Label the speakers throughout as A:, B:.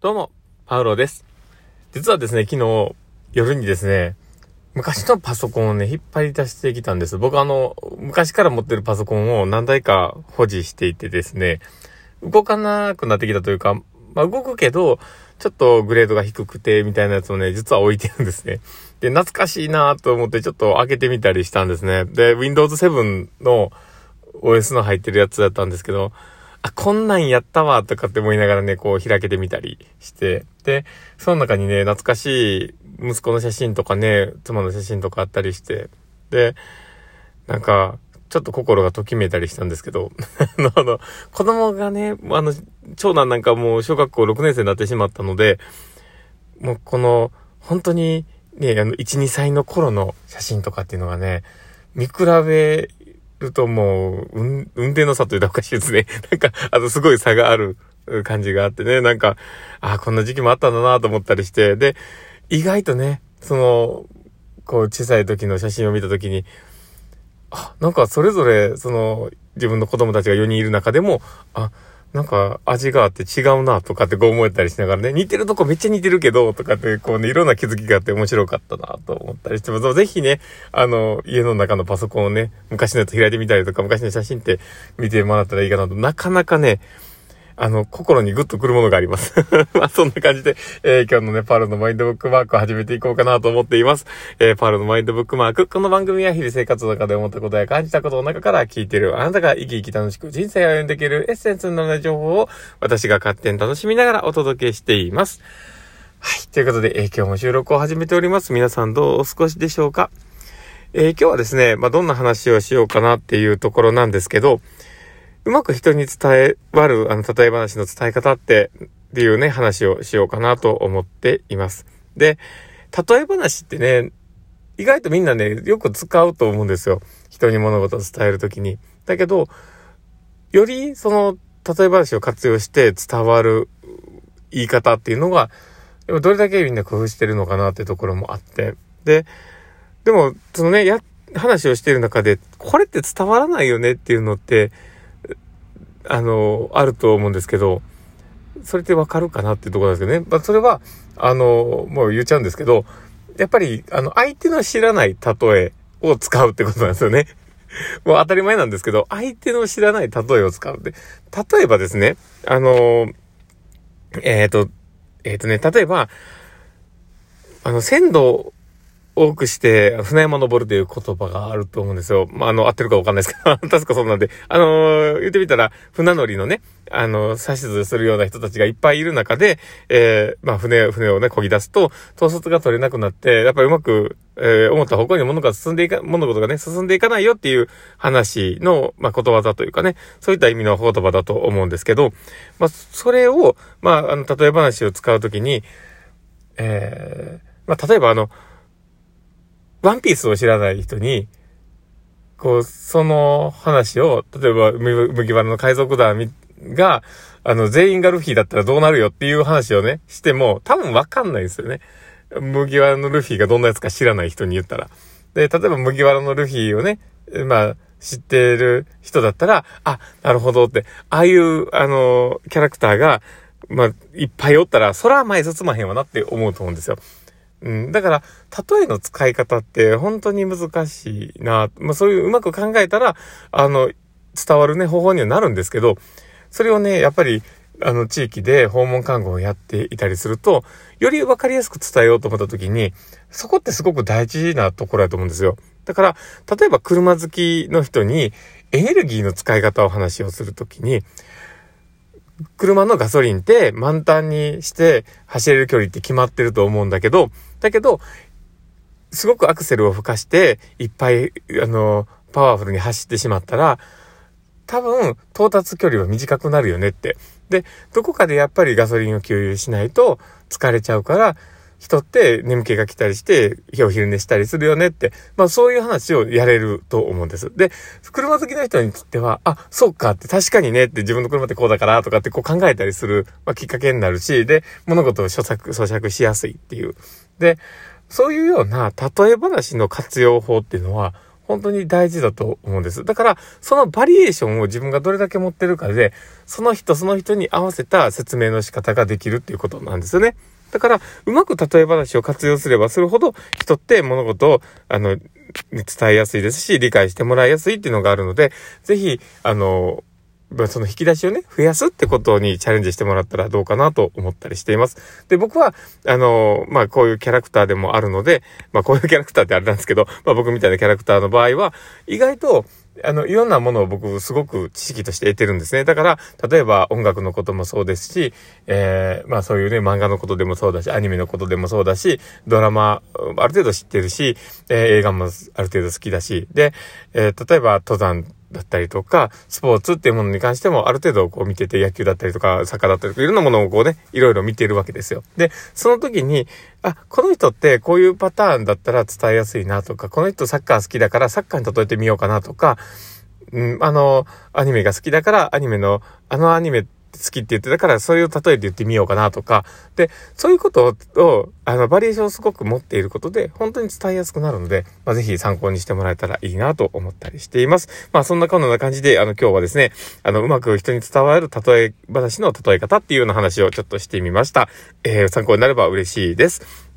A: どうも、パウロです。実はですね、昨日、夜にですね、昔のパソコンをね、引っ張り出してきたんです。僕あの、昔から持ってるパソコンを何台か保持していてですね、動かなくなってきたというか、まあ動くけど、ちょっとグレードが低くて、みたいなやつをね、実は置いてるんですね。で、懐かしいなと思ってちょっと開けてみたりしたんですね。で、Windows 7の OS の入ってるやつだったんですけど、あ、こんなんやったわ、とかって思いながらね、こう開けてみたりして、で、その中にね、懐かしい息子の写真とかね、妻の写真とかあったりして、で、なんか、ちょっと心がときめいたりしたんですけど、あの、子供がね、あの、長男なんかもう小学校6年生になってしまったので、もうこの、本当にね、あの、1、2歳の頃の写真とかっていうのがね、見比べるともう、うん、運転の差というとおかしいですね。なんか、あの、すごい差がある感じがあってね、なんか、ああ、こんな時期もあったんだなと思ったりして、で、意外とね、その、こう、小さい時の写真を見た時に、あ、なんかそれぞれ、その、自分の子供たちが4人いる中でも、あ、なんか味があって違うなとかってこう思ったりしながらね、似てるとこめっちゃ似てるけど、とかってこうね、いろんな気づきがあって面白かったなと思ったりしてます。ぜひね、あの、家の中のパソコンをね、昔のやつ開いてみたりとか、昔の写真って見てもらったらいいかなと、なかなかね、あの、心にグッとくるものがあります。まあ、そんな感じで、えー、今日のね、パールのマインドブックマークを始めていこうかなと思っています。えー、パールのマインドブックマーク。この番組は日々生活の中で思ったことや感じたことの中から聞いているあなたが生き生き楽しく人生を歩んでいけるエッセンスのような情報を私が勝手に楽しみながらお届けしています。はい。ということで、えー、今日も収録を始めております。皆さんどうお過ごしでしょうか？えー、今日はですね、まあ、どんな話をしようかなっていうところなんですけど、うまく人に伝え、わる、あの、例え話の伝え方って、っていうね、話をしようかなと思っています。で、例え話ってね、意外とみんなね、よく使うと思うんですよ。人に物事を伝えるときに。だけど、よりその、例え話を活用して伝わる言い方っていうのが、どれだけみんな工夫してるのかなっていうところもあって。で、でも、そのね、や、話をしている中で、これって伝わらないよねっていうのって、あの、あると思うんですけど、それってわかるかなっていうところなんですけどね。まあ、それは、あの、もう言っちゃうんですけど、やっぱり、あの、相手の知らない例えを使うってことなんですよね。もう当たり前なんですけど、相手の知らない例えを使うって。例えばですね、あの、えっ、ー、と、えっ、ー、とね、例えば、あの、鮮度多くして、船山登るという言葉があると思うんですよ。まあ、あの、合ってるかわかんないですけど、確かそうなんで、あのー、言ってみたら、船乗りのね、あの、指図するような人たちがいっぱいいる中で、えー、まあ、船、船をね、漕ぎ出すと、統率が取れなくなって、やっぱりうまく、えー、思った方向に物が進んでいか、物事がね、進んでいかないよっていう話の、まあ、ことわざというかね、そういった意味の言葉だと思うんですけど、まあ、それを、まあ、あの、例え話を使うときに、えー、まあ、例えばあの、ワンピースを知らない人に、こう、その話を、例えば、麦わらの海賊団が、あの、全員がルフィだったらどうなるよっていう話をね、しても、多分わかんないですよね。麦わらのルフィがどんなやつか知らない人に言ったら。で、例えば麦わらのルフィをね、まあ、知ってる人だったら、あ、なるほどって、ああいう、あの、キャラクターが、まあ、いっぱいおったら、そら前進まへんわなって思うと思うんですよ。うん。だから、例えの使い方って本当に難しいな。まあそういううまく考えたら、あの、伝わるね、方法にはなるんですけど、それをね、やっぱり、あの、地域で訪問看護をやっていたりすると、よりわかりやすく伝えようと思った時に、そこってすごく大事なところだと思うんですよ。だから、例えば車好きの人に、エネルギーの使い方を話をするときに、車のガソリンって満タンにして走れる距離って決まってると思うんだけど、だけど、すごくアクセルを吹かして、いっぱい、あの、パワフルに走ってしまったら、多分、到達距離は短くなるよねって。で、どこかでやっぱりガソリンを給油しないと疲れちゃうから、人って眠気が来たりして、日を昼寝したりするよねって、まあそういう話をやれると思うんです。で、車好きな人にとっては、あ、そうかって確かにねって自分の車ってこうだからとかってこう考えたりする、まあ、きっかけになるし、で、物事を咀嚼、咀嚼しやすいっていう。で、そういうような例え話の活用法っていうのは、本当に大事だと思うんです。だから、そのバリエーションを自分がどれだけ持ってるかで、その人その人に合わせた説明の仕方ができるっていうことなんですよね。だから、うまく例え話を活用すればするほど、人って物事を、あの、伝えやすいですし、理解してもらいやすいっていうのがあるので、ぜひ、あの、その引き出しをね、増やすってことにチャレンジしてもらったらどうかなと思ったりしています。で、僕は、あの、まあ、こういうキャラクターでもあるので、まあ、こういうキャラクターってあれなんですけど、まあ、僕みたいなキャラクターの場合は、意外と、あの、いろんなものを僕すごく知識として得てるんですね。だから、例えば音楽のこともそうですし、えー、まあそういうね、漫画のことでもそうだし、アニメのことでもそうだし、ドラマ、ある程度知ってるし、えー、映画もある程度好きだし、で、えー、例えば登山だったりとか、スポーツっていうものに関してもある程度こう見てて野球だったりとか、サッカーだったりとか、いろんなものをこうね、いろいろ見ているわけですよ。で、その時に、あ、この人ってこういうパターンだったら伝えやすいなとか、この人サッカー好きだからサッカーに例えてみようかなとか、うん、あの、アニメが好きだからアニメの、あのアニメ好きって言ってたから、それを例えて言ってみようかなとか、で、そういうことを、あの、バリエーションをすごく持っていることで、本当に伝えやすくなるので、まあ、ぜひ参考にしてもらえたらいいなと思ったりしています。まあ、そんなこんな感じで、あの、今日はですね、あの、うまく人に伝わる例え話の例え方っていうような話をちょっとしてみました。えー、参考になれば嬉しいです。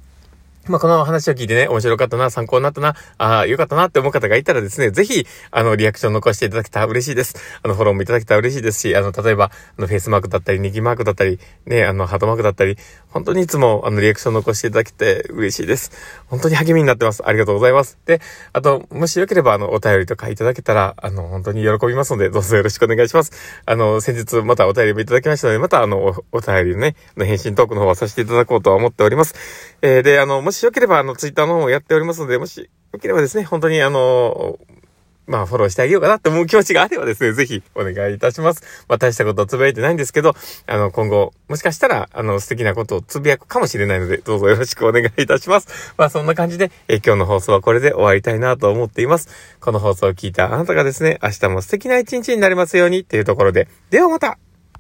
A: まあ、この話を聞いてね、面白かったな、参考になったな、ああ、よかったなって思う方がいたらですね、ぜひ、あの、リアクション残していただけたら嬉しいです。あの、フォローもいただけたら嬉しいですし、あの、例えば、あの、フェイスマークだったり、ネギマークだったり、ね、あの、ハートマークだったり、本当にいつも、あの、リアクション残していただけて嬉しいです。本当に励みになってます。ありがとうございます。で、あと、もしよければ、あの、お便りとかいただけたら、あの、本当に喜びますので、どうぞよろしくお願いします。あの、先日、またお便りもいただきましたので、また、あの、お便りのね、の返信トークの方はさせていただこうとは思っております。えー、で、あの、もしよければ、あの、ツイッターの方もやっておりますので、もしよければですね、本当にあの、まあ、フォローしてあげようかなって思う気持ちがあればですね、ぜひお願いいたします。まあ、大したことをつぶやいてないんですけど、あの、今後、もしかしたら、あの、素敵なことをつぶやくかもしれないので、どうぞよろしくお願いいたします。まあ、そんな感じで、え今日の放送はこれで終わりたいなと思っています。この放送を聞いたあなたがですね、明日も素敵な一日になりますようにっていうところで、ではまた